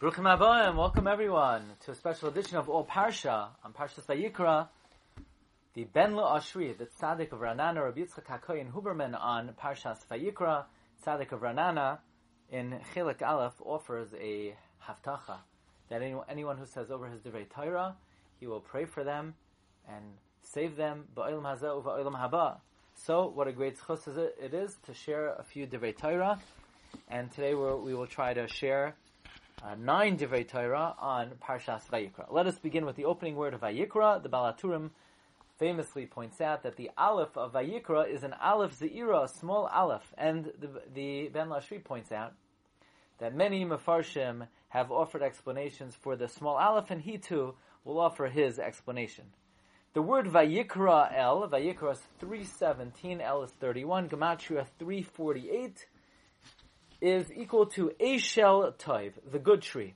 Bruchim Abayim, welcome everyone to a special edition of All Parsha. On Parshas Vayikra, the Ben Lo Ashri, the Tzaddik of Raanana, Rabbi Yitzchak HaKoyin Huberman on Parshas Vayikra, Tzaddik of Raanana, in Chelik Aleph offers a haftacha that anyone, who says over his Divrei Torah, he will pray for them and save them. Ba'olam hazeh haba. So, what a great schus it is to share a few Divrei Torah, and today we will try to share uh, nine Divrei Torah on Parshas Vayikra. Let us begin with the opening word of Vayikra. The Balaturim famously points out that the Aleph of Vayikra is an Aleph Zeira, a small Aleph, and the, the Ben Lashri points out that many Mefarshim have offered explanations for the small Aleph, and he too will offer his explanation. The word Vayikra El, Vayikra is 317, El is 31, Gematria 348, is equal to Eshel Toiv, the good tree.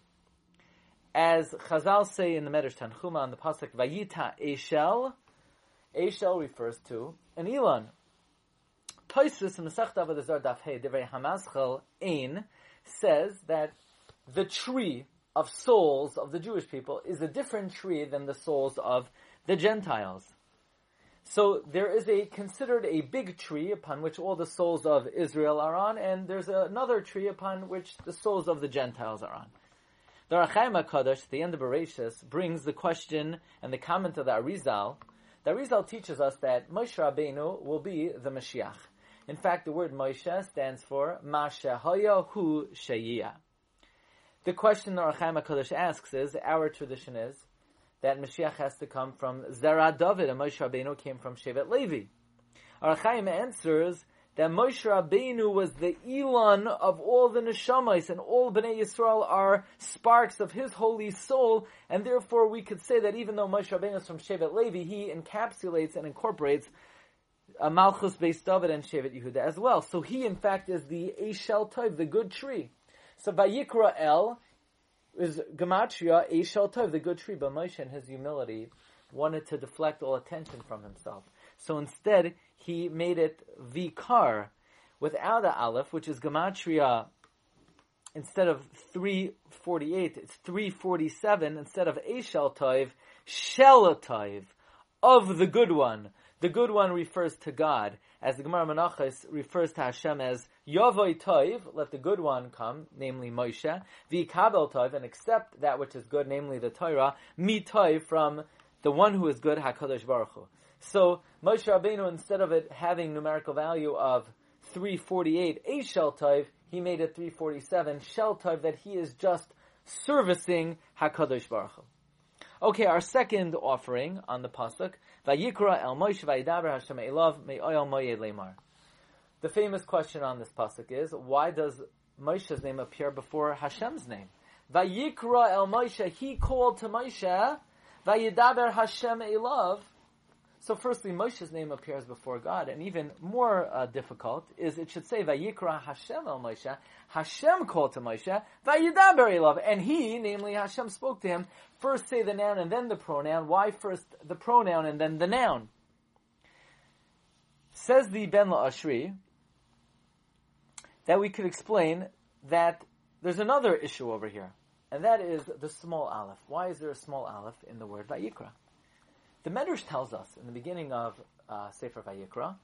As Chazal say in the Medrash Tanchuma on the pasuk Vayita Eshel, Eshel refers to an Elon. Toisus in the Sechta of the Zar Daf Hey Divrei Hamaschel Ein says that the tree of souls of the Jewish people is a different tree than the souls of the Gentiles. So there is a considered a big tree upon which all the souls of Israel are on, and there's another tree upon which the souls of the Gentiles are on. The Ohr HaChaim HaKadosh, the end of Bereshis, brings the question and the comment of the Arizal. The Arizal teaches us that Moshe Rabbeinu will be the Mashiach. In fact, the word Moshe stands for Masha Haya Hu Sheyiyah. The question the Ohr HaChaim HaKadosh asks is, our tradition is, that Mashiach has to come from Zera David, and Moshe Rabbeinu came from Shevet Levi. Ohr HaChaim answers that Moshe Rabbeinu was the Elon of all the neshamas, and all Bnei Yisrael are sparks of his holy soul, and therefore we could say that even though Moshe Rabbeinu is from Shevet Levi, he encapsulates and incorporates a Malchus based David and Shevet Yehuda as well. So he in fact is the Eshel Tov, the good tree. So Vayikra El is Gematria Eshel Tov, the good tree, but Moshe in his humility wanted to deflect all attention from himself. So instead, he made it Vikar without a Aleph, which is Gematria instead of 348, it's 347 instead of Eshel Tov, Shel Tov, of the good one. The good one refers to God, as the Gemara Menachos refers to Hashem as Yavoy Toiv, let the good one come, namely Moshe, V'ikabel Toiv, and accept that which is good, namely the Torah, Mi Toiv, from the one who is good, HaKadosh Baruch Hu. So, Moshe Rabbeinu, instead of it having numerical value of 348, a Shel Toiv, he made it 347, Shel Toiv, that he is just servicing HaKadosh Baruch Hu. Okay, our second offering on the pasuk, Vayikra el Moshe vayidaber Hashem elav me'oyel moyed lemar. The famous question on this pasuk is, why does Moshe's name appear before Hashem's name? Vayikra el Moshe, he called to Moshe, vayidaber Hashem elav. So firstly, Moshe's name appears before God, and even more uh, difficult is it should say Vayikra Hashem el Moshe. Hashem called to Moshe, Vayidaber elav, and he, namely Hashem, spoke to him. First say the noun and then the pronoun. Why first the pronoun and then the noun? Says the Ben La Ashri that we could explain that there's another issue over here, and that is the small aleph. Why is there a small aleph in the word Vayikra? The Medrash tells us in the beginning of uh, Sefer Vayikra,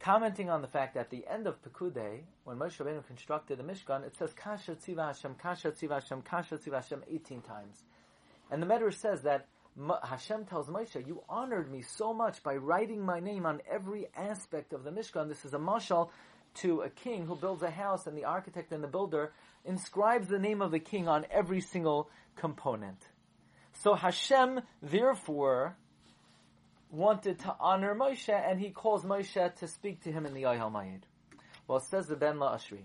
commenting on the fact that at the end of Pekudei, when Moshe Rabbeinu constructed the Mishkan, it says Kasher Tziva Hashem, Kasher Tziva Hashem, Kasher Tziva Hashem 18 times. And the Medrash says that Hashem tells Moshe, you honored me so much by writing my name on every aspect of the Mishkan. This is a mashal to a king who builds a house and the architect and the builder inscribes the name of the king on every single component. So Hashem, therefore, wanted to honor Moshe, and he calls Moshe to speak to him in the Oyhel Mayid. Well, says the Ben La La'ashri.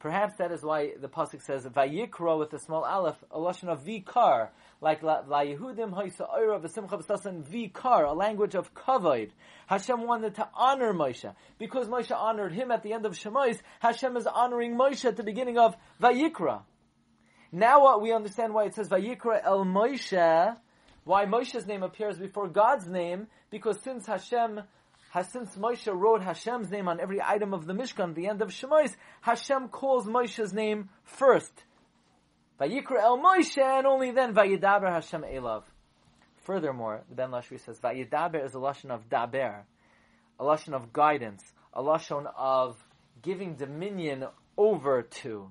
Perhaps that is why the pasuk says Vayikra with a small aleph, a lashon of vikar, like La Yehudim Oira V'Simcha B'Sasan vikar, a language of kavod. Hashem wanted to honor Moshe because Moshe honored him at the end of Shemais. Hashem is honoring Moshe at the beginning of Vayikra. Now, what we understand why it says Vayikra El Moshe, why Moshe's name appears before God's name, because since Hashem has since Moshe wrote Hashem's name on every item of the Mishkan, the end of Shemais, Hashem calls Moshe's name first. Vayikra el Moshe, and only then Vayidaber Hashem Elav. Furthermore, the Ben Lashri says Vayidaber is a lashon of daber, a lashon of guidance, a lashon of giving dominion over to.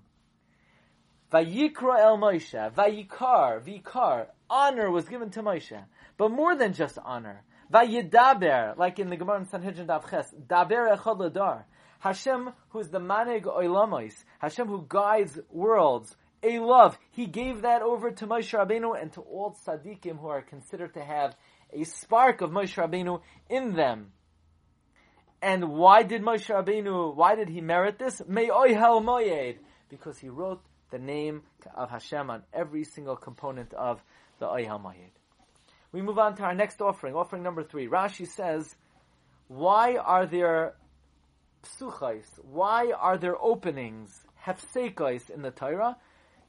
Vayikra el Moshe, Vayikar, Vikar, honor was given to Moshe, but more than just honor. Vayidaber, like in the Gemara in Sanhedrin Dav Ches, Daber Echad Ladar. Hashem, who is the Manig Oilamos, Hashem who guides worlds, a love. He gave that over to Moshe Rabbeinu and to all tzaddikim who are considered to have a spark of Moshe Rabbeinu in them. And why did Moshe Rabbeinu, why did he merit this? Because he wrote the name of Hashem on every single component of the Oihel moyed. We move on to our next offering, offering number three. Rashi says, why are there psuchais? Why are there openings, hefsekais in the Torah?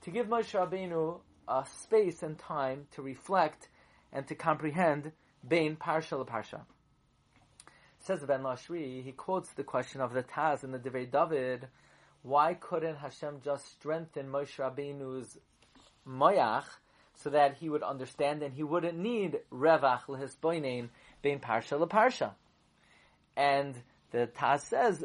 To give Moshe Rabbeinu a space and time to reflect and to comprehend Bain Parsha Parsha. Says Ben Lashri, he quotes the question of the Taz in the Divrei David, why couldn't Hashem just strengthen Moshe Rabbeinu's moyach so that he would understand and he wouldn't need revach lehisboinein bein parsha leparsha. And the Taz says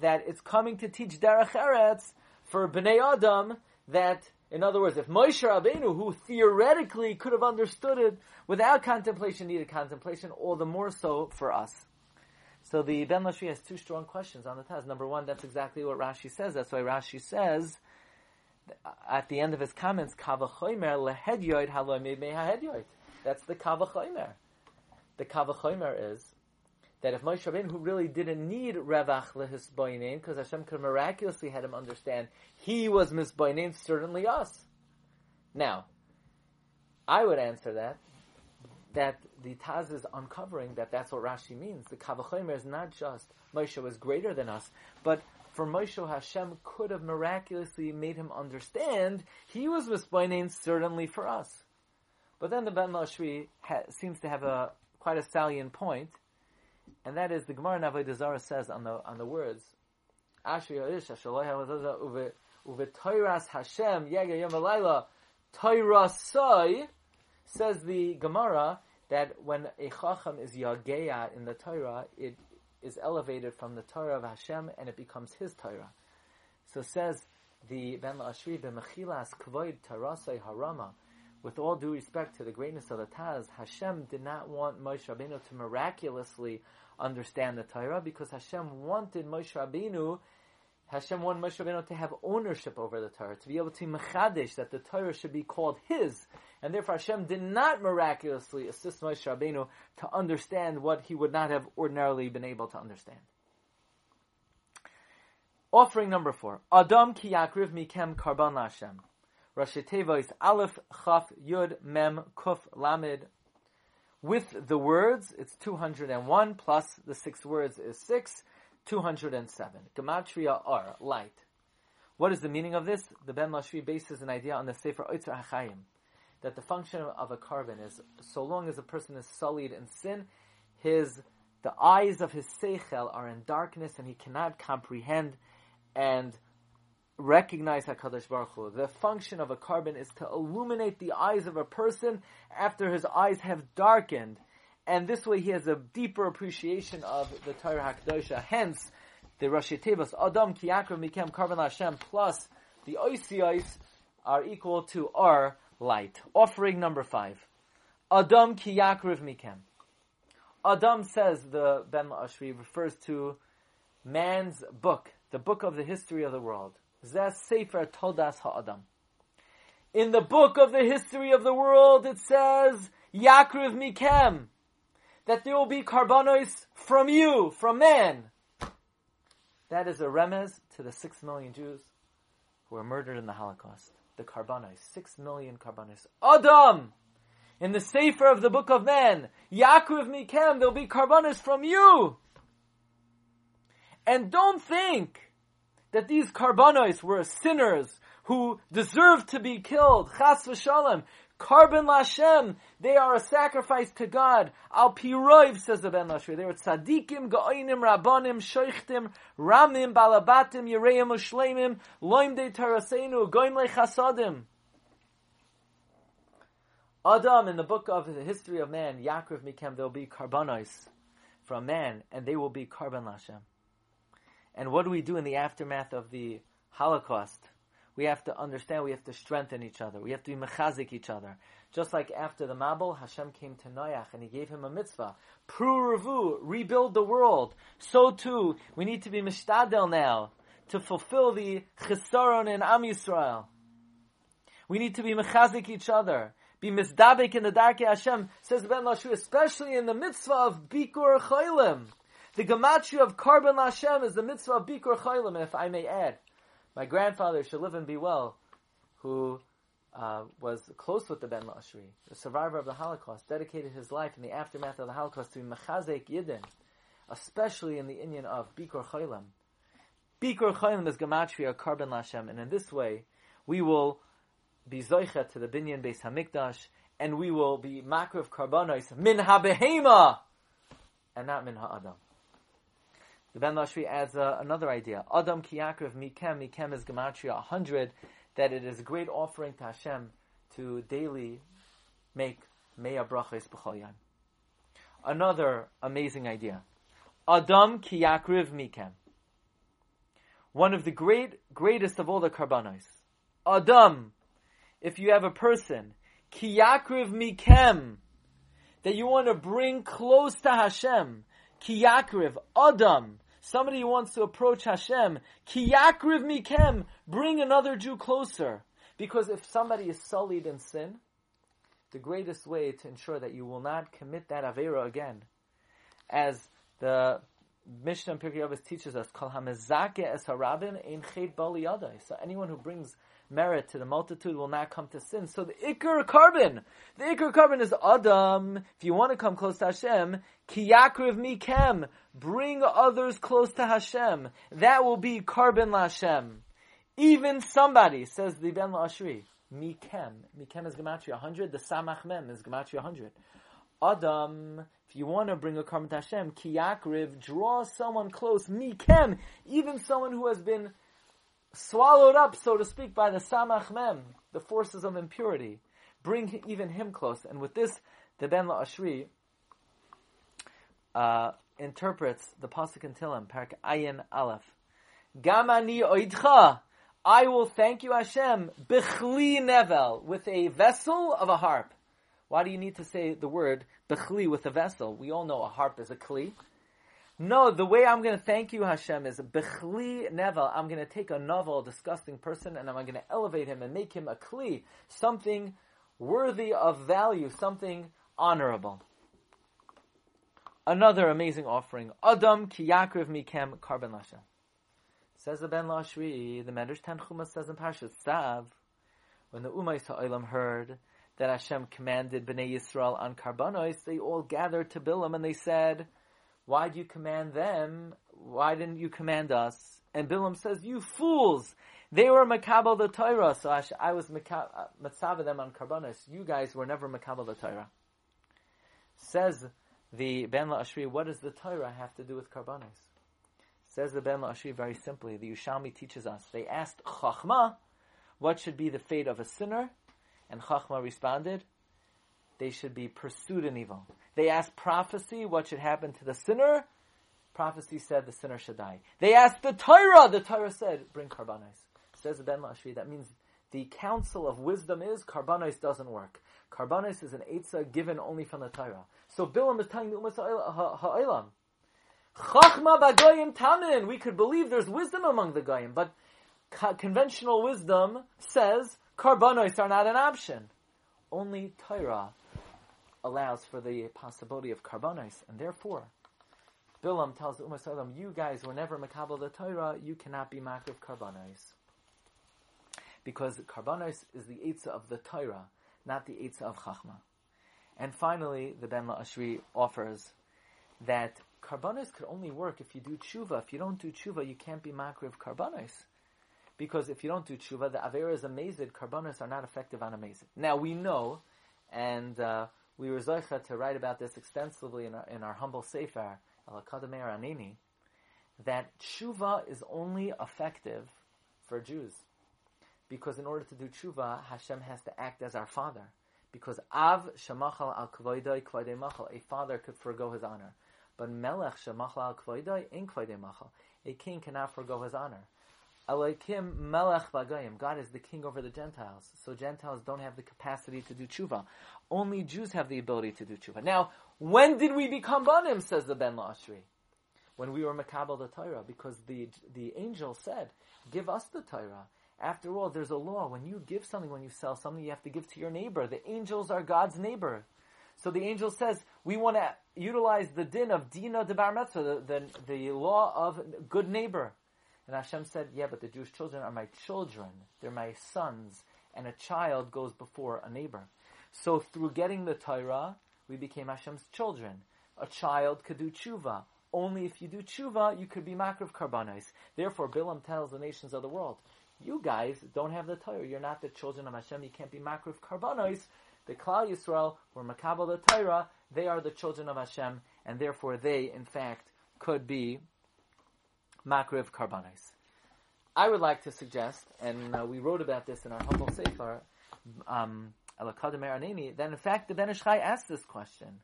that it's coming to teach derech eretz for bnei adam that, in other words, if Moshe Rabbeinu, who theoretically could have understood it without contemplation, needed contemplation, all the more so for us. So the Ben Lashri has two strong questions on the Taz. Number one, that's exactly what Rashi says. That's why Rashi says at the end of his comments, Kavachoymer lehedyoid mehahedyoid. That's the Kavachoymer. The Kavachoymer is that if Moshe Rabbeinu, who really didn't need Revach lehisboinin, because Hashem could miraculously had him understand, he was misboinin, certainly us. Now, I would answer that, that the Taz is uncovering that that's what Rashi means. The Kavachomer is not just Moshe was greater than us, but for Moshe Hashem could have miraculously made him understand he was misplaning certainly for us. But then the Ben Lashri ha- seems to have a quite a salient point, and that is the Gemara Navodah Zarah says on the on the words Ashri uve Toiras Hashem Yega Yom says the Gemara that when a Chacham is Yageya in the Torah, it is elevated from the Torah of Hashem and it becomes his Torah. So says the Ben La Ashri b'mechilas kvoid tarasei harama. With all due respect to the greatness of the Taz, Hashem did not want Moshe Rabbeinu to miraculously understand the Torah because Hashem wanted Moshe Rabbeinu Hashem wanted Moshe Rabbeinu to have ownership over the Torah, to be able to mechadish that the Torah should be called his, and therefore Hashem did not miraculously assist Moshe Rabbeinu to understand what he would not have ordinarily been able to understand. Offering number four, Adam ki yakriv mikem karban Hashem. Rashi Tevois Aleph Chaf Yud Mem Kuf Lamed. With the words, it's 201 plus the six words is six. 207. Gematria R, light. What is the meaning of this? The Ben Lashri bases an idea on the Sefer Oitzer HaChaim, that the function of a karban is, so long as a person is sullied in sin, his, the eyes of his Seichel are in darkness and he cannot comprehend and recognize HaKadosh Baruch Hu. The function of a karban is to illuminate the eyes of a person after his eyes have darkened and this way he has a deeper appreciation of the Torah Hakdosha. Hence, the Rashi Tevas Adam Kiyakra Mikem Karban Hashem plus the Oisios are equal to our light. Offering number five. Adam Kiyakriv Mikem. Adam says the Ben Ashri refers to man's book, the book of the history of the world. Zeh Sefer Todas HaAdam. In the book of the history of the world, it says, Yakriv Mikem that there will be karbanos from you, from man. That is a remez to the six million Jews who were murdered in the Holocaust. The karbanos, six million karbanos. Adam! In the Sefer of the Book of Man, Yaakov Mikem, there'll be karbanos from you! And don't think that these karbanos were sinners who deserved to be killed. Chas v'shalom. Karban Lashem, they are a sacrifice to God. Al Piroiv, says the Ben Lashri. They were tzadikim, ga'oinim, rabbanim, shoichtim, ramim, balabatim, yireim, ushleimim, loim de tarasenu, goim lechasadim. Adam, in the book of the history of man, Yaakov Mikem, there will be karbanos from man, and they will be karban Lashem. And what do we do in the aftermath of the Holocaust? We have to understand, we have to strengthen each other. We have to be mechazik each other. Just like after the Mabul, Hashem came to Noach and he gave him a mitzvah. Pru rebuild the world. So too, we need to be mishtadel now to fulfill the chisaron in Am Yisrael. We need to be mechazik each other. Be misdabik in the dark Hashem, says Ben Lashu, especially in the mitzvah of Bikur Chaylim. The gematria of Karban Hashem is the mitzvah of Bikur Chaylim, and if I may add, my grandfather, should live and be well, who uh, was close with the Ben Lashri, the survivor of the Holocaust, dedicated his life in the aftermath of the Holocaust to Mechazek Yidden, especially in the Inyan of Bikur Chaylim. Bikur Chaylim is gematria Karban Lashem, and in this way, we will be zoichet to the binyan Beis Hamikdash, and we will be makriv karbanos min habehema, and not min ha'adam. The Ben Lashri adds uh, another idea. Adam kiyakriv mikem, mikem is gematria 100, that it is a great offering to Hashem to daily make meya brachos b'chol Another amazing idea. Adam kiyakriv mikem. One of the great, greatest of all the karbanos. Adam if you have a person, kiyakriv mikem, that you want to bring close to Hashem, kiyakriv, adam, somebody wants to approach Hashem, kiyakriv mikem, bring another Jew closer. Because if somebody is sullied in sin, the greatest way to ensure that you will not commit that avera again, as the Mishnah and Pirkei Avos teaches us, Kol hamezake es harabim ein chet So anyone who brings merit to the multitude will not come to sin. So the ikr karban, the ikr karban is Adam. If you want to come close to Hashem, kiyakriv mikem, bring others close to Hashem. That will be karban Hashem. Even somebody says the Ben La Ashri, mikem, mikem is gematria 100. The samach mem is gematria 100. Adam, if you want to bring a karban to Hashem, kiyakriv, draw someone close, mikem, even someone who has been swallowed up, so to speak, by the samach mem, the forces of impurity. Bring even him close. And with this, the Ben La'ashri uh, interprets the Pasuk in Tilim, Parak Ayin Aleph. Gamani oidcha, I will thank you, Hashem, bechli nevel, with a vessel of a harp. Why do you need to say the word bechli with a vessel? We all know a harp is a kli. No, the way I'm going to thank you, Hashem, is bechli nevel. I'm going to take a novel, disgusting person, and I'm going to elevate him and make him a kli, something worthy of value, something honorable. Another amazing offering. Adam ki yakriv mikem karban lashem. Says the Ben Lashri, the Medrash Tanchuma says in Parashat Sav, when the Umay Sa'ilam heard that Hashem commanded Bnei Yisrael on karbanos, they all gathered to Bilam and they said, why do you command them? Why didn't you command us? And Bilam says, you fools! They were makabel the Torah, so I, was uh, matzava them on karbanis. You guys were never makabel the Torah. Says the Ben La'ashri, what does the Torah have to do with karbanis? Says the Ben La'ashri very simply, the Yushalmi teaches us. They asked Chachma, what should be the fate of a sinner? And Chachma responded, they should be pursued in evil. They asked prophecy, what should happen to the sinner? Prophecy said the sinner should die. They asked the Torah, the Torah said, bring karbanos. Says Ben Lashri, that means the counsel of wisdom is karbanos doesn't work. Karbanos is an eitzah given only from the Torah. So Bilam is telling the Ummah Ha'olam, Chachma bagoyim tamin. We could believe there's wisdom among the goyim, but conventional wisdom says karbanos are not an option. Only Torah allows for the possibility of karbonis, and therefore, Bilam tells the Salam, you guys were never makabel the Torah, you cannot be makriv karbonis. Because karbonis is the Eitzah of the Torah, not the Eitzah of Chachma. And finally, the Ben La'ashri offers that karbonis could only work if you do tshuva. If you don't do tshuva, you can't be makriv karbonis. Because if you don't do tshuva, the Avera is amazed, karbonis are not effective on amazed. Now we know, and uh, we were zoicha to write about this extensively in our, in our humble sefer, Al Akadamer Anini, that tshuva is only effective for Jews. Because in order to do tshuva, Hashem has to act as our father. Because Av Shamachal al Kvoidai Kvoidei Machal, a father could forego his honor. But Melech Shamachal al Kvoidai in Kvoidei Machal, a king cannot forego his honor. Elohim Melech Bagayim, God is the king over the Gentiles. So Gentiles don't have the capacity to do tshuva. Only Jews have the ability to do tshuva. Now, when did we become Banim, says the Ben Lashri? When we were Makabal the Torah, because the, the angel said, give us the Torah. After all, there's a law. When you give something, when you sell something, you have to give to your neighbor. The angels are God's neighbor. So the angel says, we want to utilize the din of Dina de Bar Metzra, the, the, the law of good neighbor. And Hashem said, yeah, but the Jewish children are my children. They're my sons. And a child goes before a neighbor. So through getting the Torah, we became Hashem's children. A child could do tshuva. Only if you do tshuva, you could be makriv karbanos. Therefore, Bilam tells the nations of the world, you guys don't have the Torah. You're not the children of Hashem. You can't be makriv karbanos. The Klal Yisrael were makabel the Torah. They are the children of Hashem, and therefore they, in fact, could be makriv karbanos. I would like to suggest, and uh, we wrote about this in our humble sefer, um, that in fact the Ben Ish Chai asked this question.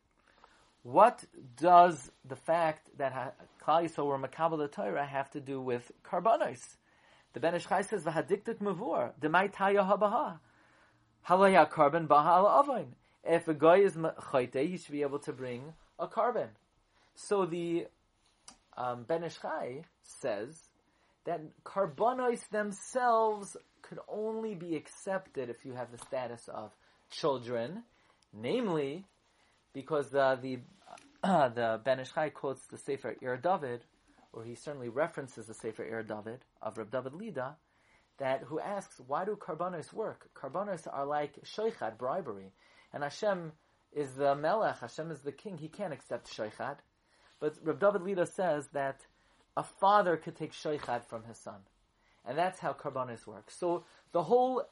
What does the fact that Klal Yisrael were makabel the Torah have to do with karbanos? The Ben Ish Chai says, "V'hadiktuk mavur demai habaha halaya karban baha avain." If a guy is chayte, he should be able to bring a karban. So the um, Ben Ish Chai says that karbanos themselves could only be accepted if you have the status of children, namely because uh, the uh, the Ben Ish Chai quotes the Sefer Ir David, or he certainly references the Sefer Ir David of Reb David Lida, that who asks why do karbanos work? Karbanos are like shoichat bribery, and Hashem is the Melech. Hashem is the king. He can't accept shoichat. But Reb David Lida says that a father could take shoichat from his son, and that's how karbanos work. So the whole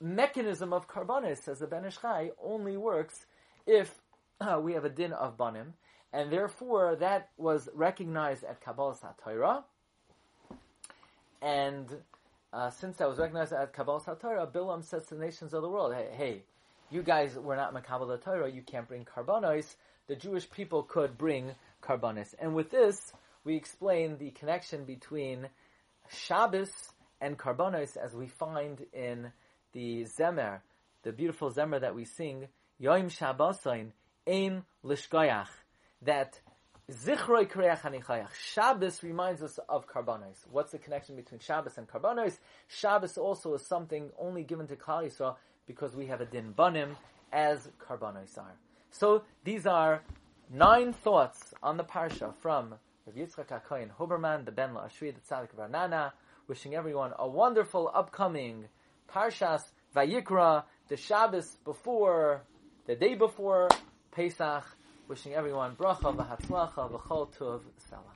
mechanism of karbanos, says the Ben Ish Chai, only works if uh, we have a din of banim, and therefore that was recognized at Kabbalah Torah. And uh, since that was recognized at Kabbalah Torah, Bilam says to the nations of the world, hey, hey you guys were not Makabal Torah, you can't bring karbanos. The Jewish people could bring karbanos. And with this, we explain the connection between Shabbos and karbanos as we find in the Zemer, the beautiful Zemer that we sing, Yom Shabbosain, Ein Lishkoyach, that Zichroi Kriach Hanichayach. Shabbos reminds us of Karbanos. What's the connection between Shabbos and Karbanos? Shabbos also is something only given to Klal Yisrael because we have a din banim as Karbanos are. So these are nine thoughts on the parsha from Rav Yitzchak HaKoyin Huberman, the Ben Ashri, the Tzadik Varnana, wishing everyone a wonderful upcoming Parshas Vayikra, the Shabbos before, the day before Pesach, wishing everyone bracha v'hatzlacha v'chol tov salah.